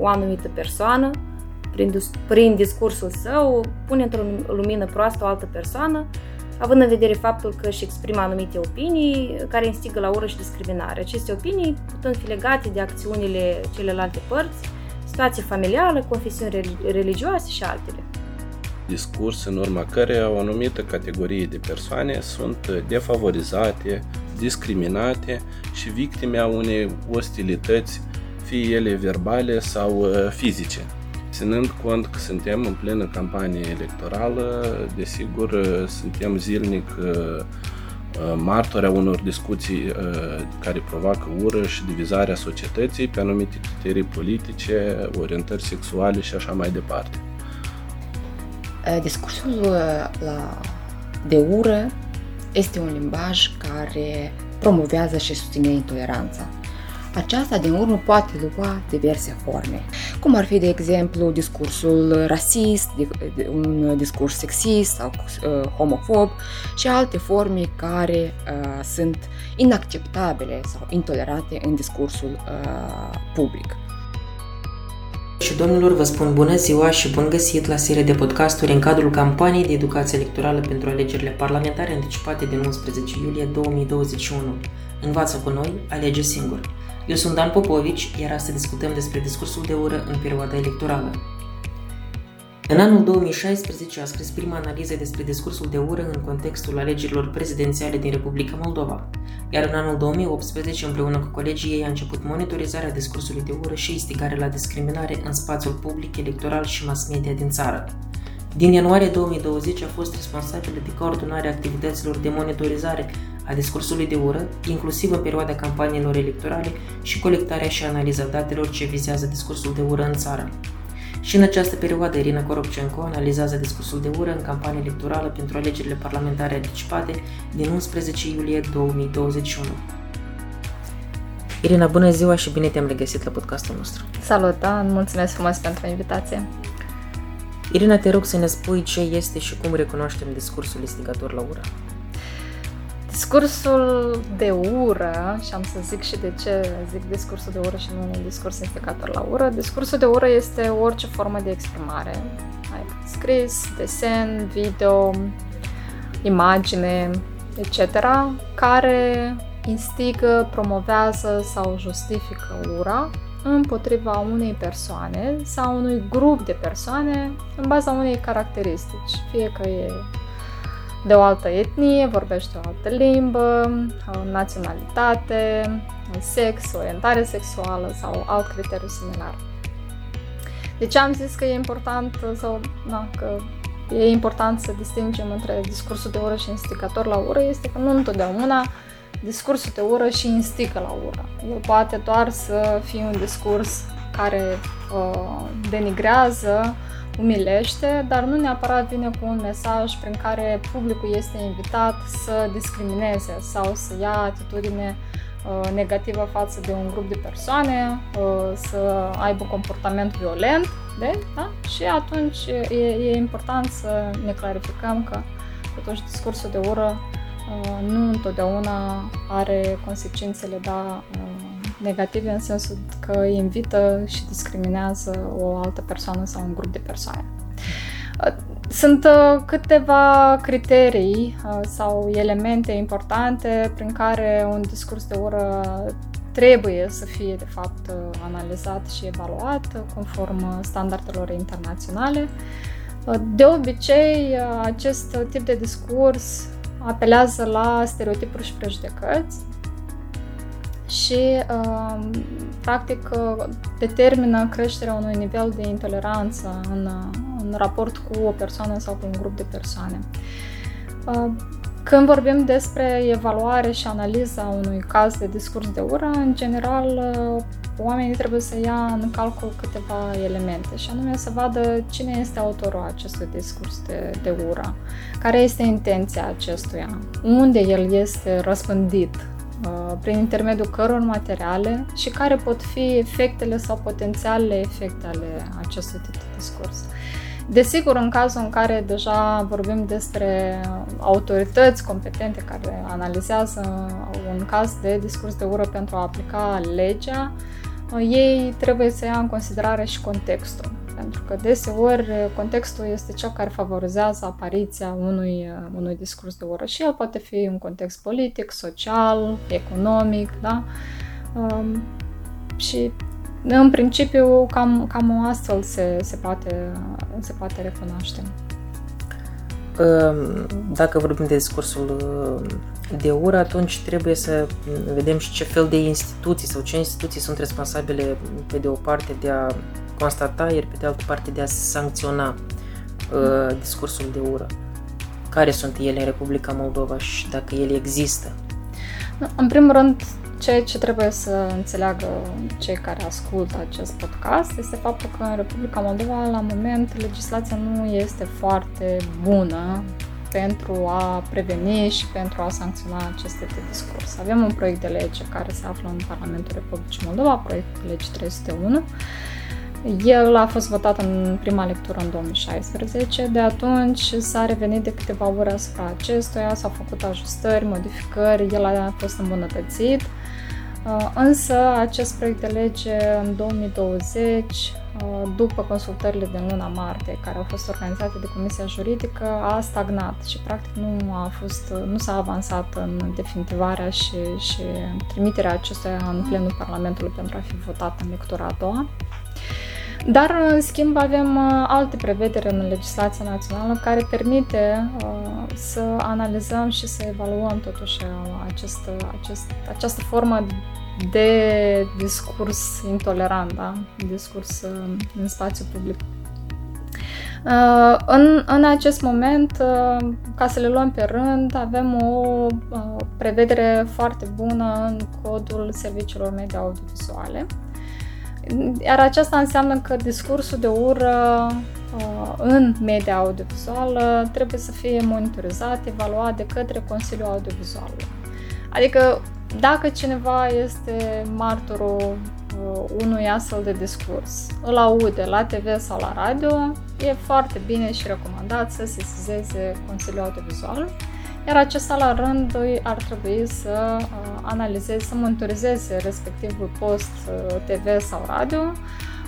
o anumită persoană, prin, prin discursul său, pune într-o lumină proastă o altă persoană, având în vedere faptul că își exprimă anumite opinii care instigă la ură și discriminare. Aceste opinii putând fi legate de acțiunile celelalte părți, situație familială, confesiuni religioase și altele. Discurs în urma căreia o anumită categorie de persoane sunt defavorizate, discriminate și victime a unei ostilități, fie ele verbale sau uh, fizice. Ținând cont că suntem în plină campanie electorală, desigur uh, suntem zilnic uh, martori a unor discuții care provoacă ură și divizarea societății pe anumite criterii politice, orientări sexuale și așa mai departe. Discursul la, de ură este un limbaj care promovează și susține intoleranța. Aceasta din urmă poate lua diverse forme, cum ar fi, de exemplu, discursul rasist, un discurs sexist sau uh, homofob și alte forme care uh, sunt inacceptabile sau intolerate în discursul uh, public. Și domnilor, vă spun bună ziua și bun găsit la serie de podcasturi în cadrul campaniei de educație electorală pentru alegerile parlamentare anticipate din 11 iulie 2021. Învață cu noi, alege singur. Eu sunt Dan Popovici, iar astăzi discutăm despre discursul de ură în perioada electorală. În anul 2016 a scris prima analiză despre discursul de ură în contextul alegerilor prezidențiale din Republica Moldova, iar în anul 2018, împreună cu colegii ei, a început monitorizarea discursului de ură și instigare la discriminare în spațiul public, electoral și mass media din țară. Din ianuarie 2020 a fost responsabilă de coordonarea activităților de monitorizare a discursului de ură, inclusiv în perioada campaniilor electorale și colectarea și analiza datelor ce vizează discursul de ură în țară. Și în această perioadă, Irina Koropchenko analizează discursul de ură în campanie electorală pentru alegerile parlamentare anticipate din 11 iulie 2021. Irina, bună ziua și bine te-am regăsit la podcastul nostru. Salut, Dan, mulțumesc frumos pentru invitație. Irina, te rog să ne spui ce este și cum recunoaștem discursul instigator la ură. Discursul de ură, și am să zic și de ce zic discursul de ură și nu un discurs instigator la ură, discursul de ură este orice formă de exprimare, scris, desen, video, imagine, etc., care instigă, promovează sau justifică ura împotriva unei persoane sau unui grup de persoane în baza unei caracteristici, fie că e de o altă etnie, vorbește o altă limbă, o naționalitate, sex, orientare sexuală sau alt criteriu similar. Deci am zis că e important sau na, că e important să distingem între discursul de ură și instigator la ură este că nu întotdeauna discursul de ură și instică la ură. El poate doar să fie un discurs care uh, denigrează, umilește, dar nu neapărat vine cu un mesaj prin care publicul este invitat să discrimineze sau să ia atitudine uh, negativă față de un grup de persoane, uh, să aibă comportament violent, de, da? și atunci e, e important să ne clarificăm că totuși discursul de ură uh, nu întotdeauna are consecințele da, negative în sensul că invită și discriminează o altă persoană sau un grup de persoane. Sunt uh, câteva criterii uh, sau elemente importante prin care un discurs de ură trebuie să fie, de fapt, uh, analizat și evaluat conform standardelor internaționale. De obicei, acest tip de discurs apelează la stereotipuri și prejudecăți și, um, practic, determină creșterea unui nivel de intoleranță în, în raport cu o persoană sau cu un grup de persoane. Uh, când vorbim despre evaluare și analiza unui caz de discurs de ură, în general, uh, oamenii trebuie să ia în calcul câteva elemente și anume să vadă cine este autorul acestui discurs de, de ură, care este intenția acestuia, unde el este răspândit, Uh, prin intermediul căror materiale și care pot fi efectele sau potențialele efecte ale acestui tip de discurs. Desigur, în cazul în care deja vorbim despre autorități competente care analizează un caz de discurs de ură pentru a aplica legea, ei trebuie să ia în considerare și contextul. Pentru că deseori contextul este cel care favorizează apariția unui, unui discurs de ură și el poate fi un context politic, social, economic, da? Um, și în principiu cam, cam astfel se, se, poate, se poate recunoaște. Dacă vorbim de discursul de ură, atunci trebuie să vedem și ce fel de instituții sau ce instituții sunt responsabile, pe de o parte, de a constata, iar pe de altă parte, de a sancționa uh, discursul de ură. Care sunt ele în Republica Moldova și dacă ele există? În primul rând, ceea ce trebuie să înțeleagă cei care ascultă acest podcast este faptul că în Republica Moldova, la moment, legislația nu este foarte bună pentru a preveni și pentru a sancționa aceste de discurs. Avem un proiect de lege care se află în Parlamentul Republicii Moldova, proiectul de lege 301. El a fost votat în prima lectură în 2016, de atunci s-a revenit de câteva ore asupra acestuia, s-au făcut ajustări, modificări, el a fost îmbunătățit, uh, însă acest proiect de lege în 2020 Uh, după consultările din luna martie, care au fost organizate de Comisia Juridică, a stagnat și practic nu a fost, nu s-a avansat în definitivarea și, și trimiterea acestuia în plenul Parlamentului pentru a fi votat în lectura a doua. Dar, în schimb, avem uh, alte prevederi în legislația națională care permite uh, să analizăm și să evaluăm totuși acest, acest, această formă de discurs intolerant, da? discurs uh, în spațiu public. Uh, în, în acest moment, uh, ca să le luăm pe rând, avem o prevedere foarte bună în codul serviciilor media audiovizuale. Iar aceasta înseamnă că discursul de ură în media audiovizuală trebuie să fie monitorizat, evaluat de către Consiliul Audiovizual. Adică dacă cineva este martorul uh, unui astfel de discurs, îl aude la TV sau la radio, e foarte bine și recomandat să se sesizeze Consiliul Audiovizual, iar acesta la rând ar trebui să uh, analizeze, să monitorizeze respectivul post uh, TV sau radio,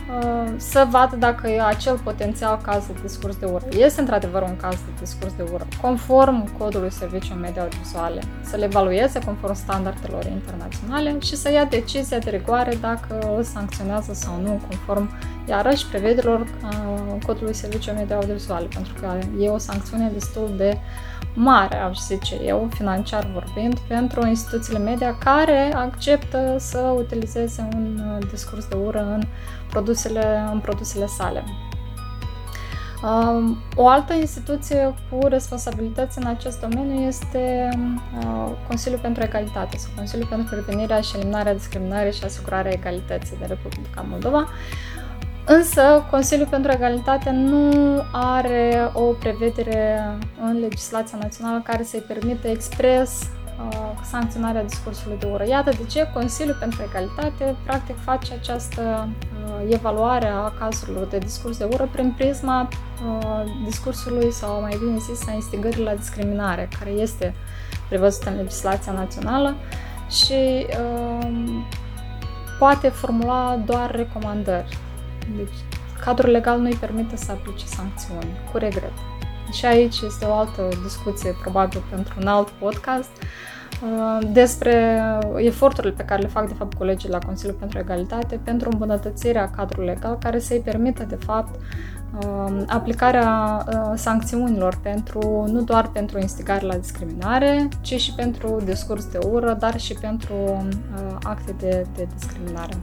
Uh, să vadă dacă e acel potențial caz de discurs de ură. Este într-adevăr un caz de discurs de ură, conform codului serviciului media audiovizuale, să le evalueze conform standardelor internaționale și să ia decizia de rigoare dacă îl sancționează sau nu, conform iarăși prevederilor uh, codului serviciului media audiovizuale, pentru că e o sancțiune destul de mare, aș zice eu, financiar vorbind, pentru instituțiile media care acceptă să utilizeze un uh, discurs de ură în produsele, în produsele sale. Um, o altă instituție cu responsabilități în acest domeniu este uh, Consiliul pentru Egalitate sau Consiliul pentru Prevenirea și Eliminarea Discriminării și Asigurarea Egalității de Republica Moldova. Însă, Consiliul pentru Egalitate nu are o prevedere în legislația națională care să-i permită expres uh, sancționarea discursului de ură. Iată de ce Consiliul pentru Egalitate practic face această uh, evaluare a cazurilor de discurs de ură prin prisma uh, discursului sau mai bine zis a instigării la discriminare, care este prevăzută în legislația națională și uh, poate formula doar recomandări deci, cadrul legal nu îi permite să aplice sancțiuni, cu regret. Și aici este o altă discuție, probabil pentru un alt podcast, uh, despre eforturile pe care le fac, de fapt, colegii la Consiliul pentru Egalitate pentru îmbunătățirea cadrului legal care să-i permită, de fapt, uh, aplicarea uh, sancțiunilor pentru, nu doar pentru instigare la discriminare, ci și pentru discurs de ură, dar și pentru acte de, de discriminare.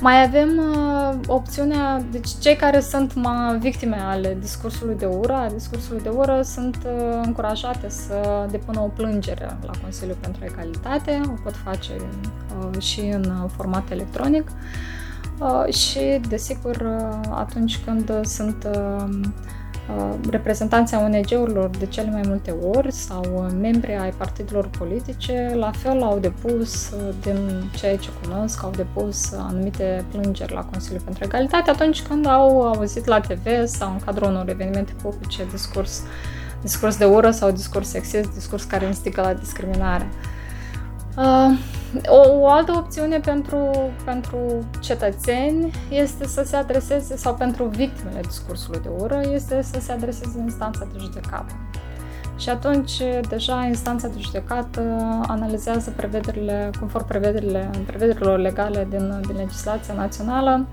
Mai avem uh, opțiunea, deci cei care sunt ma, victime ale discursului de ură, a discursului de ură, sunt uh, încurajate să depună o plângere la Consiliul pentru Egalitate, o pot face uh, și în format electronic. Uh, și, desigur, uh, atunci când sunt uh, Uh, reprezentanții ONG-urilor de cele mai multe ori sau uh, membri ai partidelor politice, la fel au depus, uh, din ceea ce cunosc, au depus anumite plângeri la Consiliul pentru Egalitate atunci când au auzit la TV sau în cadrul unor evenimente publice discurs, discurs de ură sau discurs sexist, discurs care instigă la discriminare. O, o altă opțiune pentru, pentru cetățeni este să se adreseze, sau pentru victimele discursului de ură, este să se adreseze instanța de judecată. Și atunci, deja, instanța de judecată analizează prevederile, conform prevederile, prevederilor legale din, din legislația națională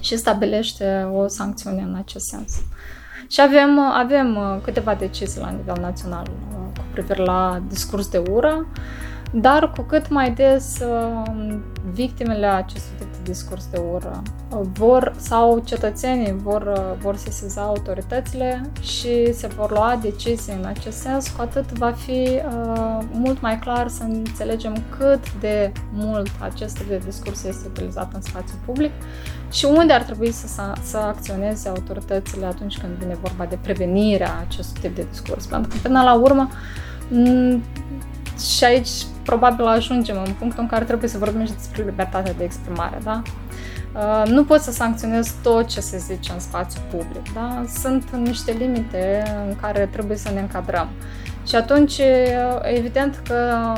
și stabilește o sancțiune în acest sens. Și avem, avem câteva decizii la nivel național uh, cu privire la discurs de ură. Dar cu cât mai des uh, victimele acestui tip de discurs de ură uh, vor sau cetățenii vor, uh, vor sesiza autoritățile și se vor lua decizii în acest sens, cu atât va fi uh, mult mai clar să înțelegem cât de mult acest tip de discurs este utilizat în spațiu public și unde ar trebui să, să acționeze autoritățile atunci când vine vorba de prevenirea acestui tip de discurs. Pentru că până la urmă și aici probabil ajungem în punctul în care trebuie să vorbim și despre libertatea de exprimare, da? Uh, nu poți să sancționezi tot ce se zice în spațiu public, da? Sunt niște limite în care trebuie să ne încadrăm. Și atunci, uh, evident că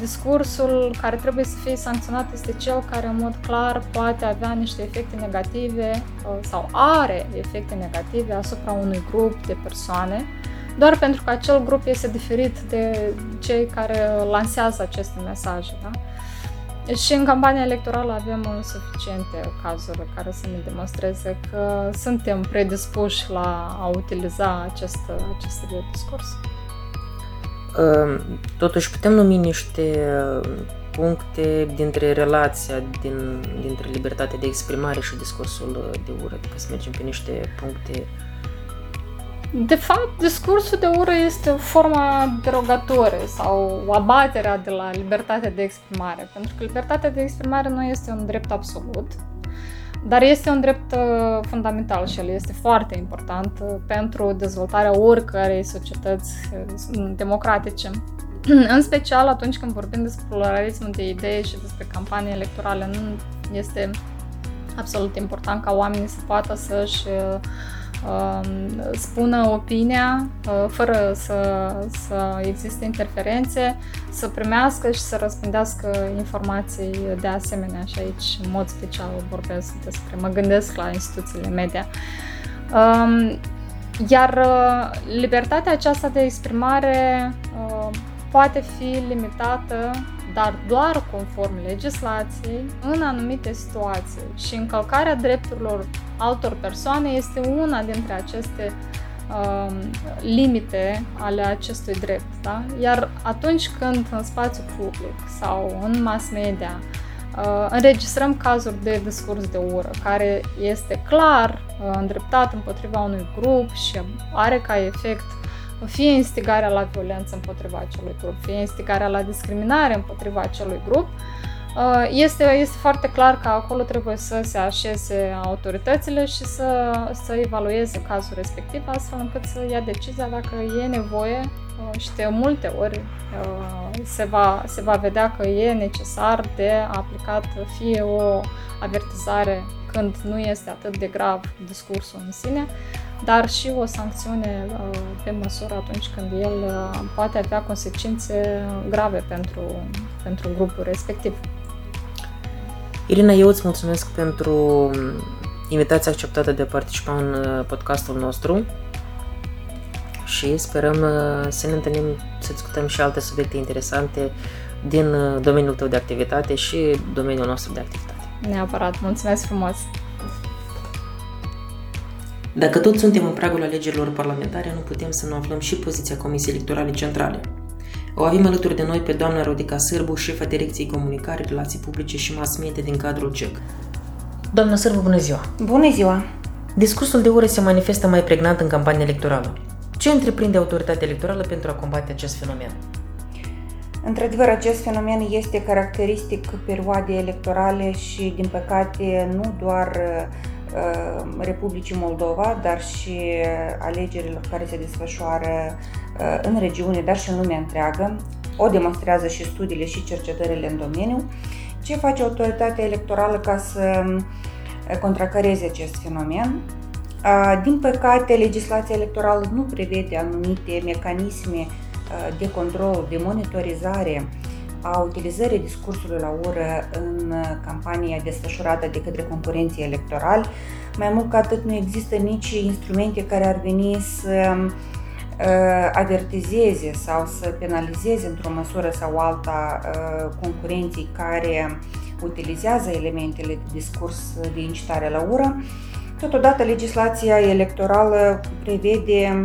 discursul care trebuie să fie sancționat este cel care în mod clar poate avea niște efecte negative uh, sau are efecte negative asupra unui grup de persoane doar pentru că acel grup este diferit de cei care lansează aceste mesaje. Da? Și în campania electorală avem suficiente cazuri care să ne demonstreze că suntem predispuși la a utiliza acest, acest de discurs. Totuși putem numi niște puncte dintre relația din, dintre libertatea de exprimare și discursul de ură, adică să mergem pe niște puncte de fapt, discursul de ură este o formă derogatorie sau o abatere de la libertatea de exprimare, pentru că libertatea de exprimare nu este un drept absolut, dar este un drept uh, fundamental și el este foarte important uh, pentru dezvoltarea oricărei societăți uh, democratice. În special atunci când vorbim despre pluralismul de idei și despre campanii electorale, nu este absolut important ca oamenii să poată să-și Um, spună opinia uh, fără să, să existe interferențe, să primească și să răspândească informații de asemenea și aici în mod special vorbesc despre, mă gândesc la instituțiile media. Um, iar uh, libertatea aceasta de exprimare uh, poate fi limitată dar doar conform legislației, în anumite situații și încălcarea drepturilor altor persoane este una dintre aceste uh, limite ale acestui drept. Da? Iar atunci când în spațiu public sau în mass media uh, înregistrăm cazuri de discurs de ură care este clar uh, îndreptat împotriva unui grup și are ca efect fie instigarea la violență împotriva acelui grup, fie instigarea la discriminare împotriva acelui grup, uh, este, este foarte clar că acolo trebuie să se așeze autoritățile și să, să evalueze cazul respectiv, astfel încât să ia decizia dacă e nevoie uh, și de multe ori uh, se va, se va vedea că e necesar de aplicat fie o avertizare când nu este atât de grav discursul în sine, dar și o sancțiune uh, pe măsură atunci când el uh, poate avea consecințe grave pentru, pentru grupul respectiv. Irina, eu îți mulțumesc pentru um, invitația acceptată de a participa în uh, podcastul nostru și sperăm să ne întâlnim să discutăm și alte subiecte interesante din domeniul tău de activitate și domeniul nostru de activitate. Neapărat, mulțumesc frumos! Dacă tot suntem în pragul alegerilor parlamentare, nu putem să nu aflăm și poziția Comisiei Electorale Centrale. O avem alături de noi pe doamna Rodica Sârbu, șefa Direcției Comunicare, Relații Publice și Mass Media din cadrul CEC. Doamna Sârbu, bună ziua! Bună ziua! Discursul de ură se manifestă mai pregnant în campania electorală. Ce întreprinde autoritatea electorală pentru a combate acest fenomen? Într-adevăr, acest fenomen este caracteristic perioadei electorale și, din păcate, nu doar Uh, Republicii Moldova, dar și alegerilor care se desfășoară uh, în regiune, dar și în lumea întreagă. O demonstrează și studiile și cercetările în domeniu. Ce face autoritatea electorală ca să uh, contracareze acest fenomen? Din păcate, legislația electorală nu prevede anumite mecanisme de control, de monitorizare a utilizării discursului la ură în campania desfășurată de către concurenții electorali. Mai mult ca atât, nu există nici instrumente care ar veni să uh, avertizeze sau să penalizeze într-o măsură sau alta uh, concurenții care utilizează elementele de discurs de incitare la ură. Totodată, legislația electorală prevede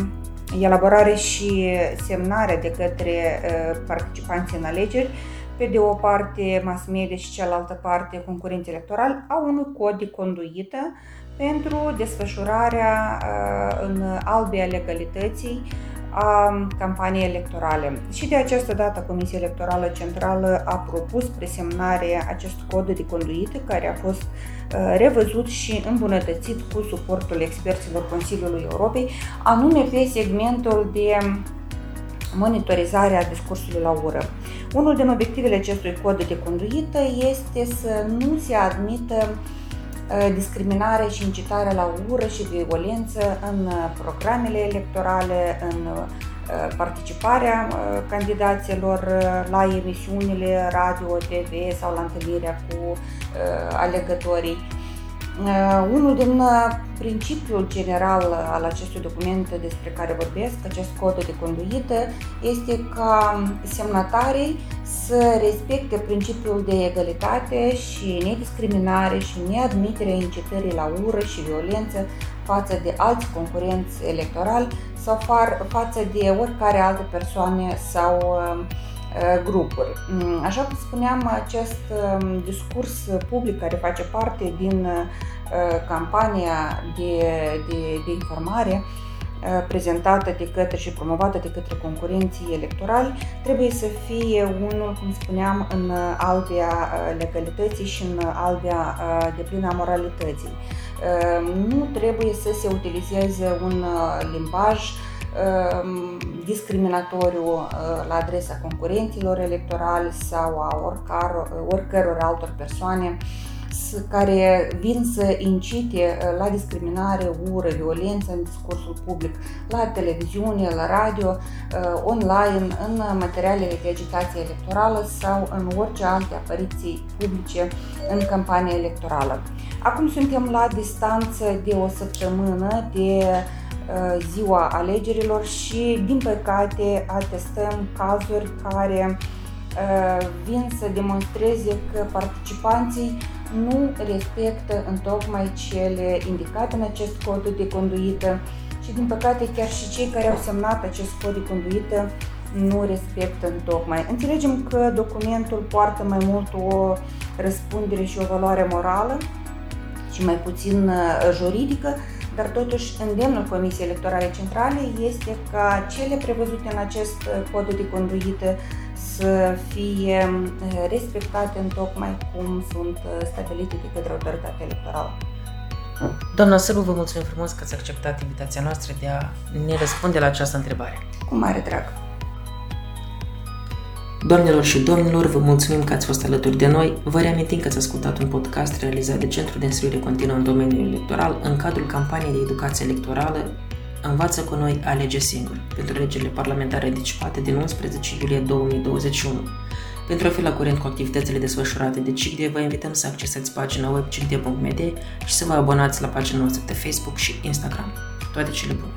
elaborare și semnare de către uh, participanții în alegeri, pe de o parte mass media și cealaltă parte concurenți electorali, au un cod de conduită pentru desfășurarea uh, în albia legalității a campaniei electorale. Și de această dată Comisia Electorală Centrală a propus presemnarea acest cod de conduită care a fost uh, revăzut și îmbunătățit cu suportul experților Consiliului Europei, anume pe segmentul de monitorizare a discursului la ură. Unul din obiectivele acestui cod de conduită este să nu se admită Uh, discriminare și incitare la ură și violență în uh, programele electorale, în uh, participarea candidaților la emisiunile radio, TV sau la întâlnirea cu alegătorii. Unul din principiul general al acestui document despre care vorbesc, acest cod de conduită, este ca semnatarii să respecte principiul de egalitate și nediscriminare și neadmiterea incitării la ură și violență față de alți concurenți electorali sau față de oricare alte persoane sau uh, uh, grupuri. Mm, așa cum spuneam, acest um, discurs public care face parte din uh, campania de, de, de informare Uh, prezentată de către și promovată de către concurenții electorali trebuie să fie unul, cum spuneam, în albia uh, legalității și în albia uh, de plină moralității. Nu trebuie să se utilizeze un limbaj discriminatoriu la adresa concurenților electorali sau a oricăror altor persoane care vin să incite uh, la discriminare, ură, violență în discursul public, la televiziune, la radio, uh, online, în materialele de agitație electorală sau în orice alte apariții publice în campania electorală. Acum suntem la distanță de o săptămână de uh, ziua alegerilor și, din păcate, atestăm cazuri care vin să demonstreze că participanții nu respectă în tocmai cele indicate în acest cod de conduită și din păcate chiar și cei care au semnat acest cod de conduită nu respectă în tocmai. Înțelegem că documentul poartă mai mult o răspundere și o valoare morală și mai puțin uh, juridică, dar totuși îndemnul Comisiei Electorale Centrale este ca cele prevăzute în acest uh, cod de conduită să fie eh, respectate în tocmai cum sunt eh, stabilite de către autoritatea electorală. Doamna Săbu, vă mulțumim frumos că ați acceptat invitația noastră de a ne răspunde la această întrebare. Cu mare drag! Doamnelor și domnilor, vă mulțumim că ați fost alături de noi. Vă reamintim că ați ascultat un podcast realizat de Centrul de Instruire Continuă în domeniul electoral în cadrul campaniei de educație electorală Învață cu noi, alege singur, pentru alegerile parlamentare anticipate din 11 iulie 2021. Pentru a fi la curent cu activitățile desfășurate de CICDE, vă invităm să accesați pagina web cicde.media și să vă abonați la pagina noastră de Facebook și Instagram. Toate cele bune!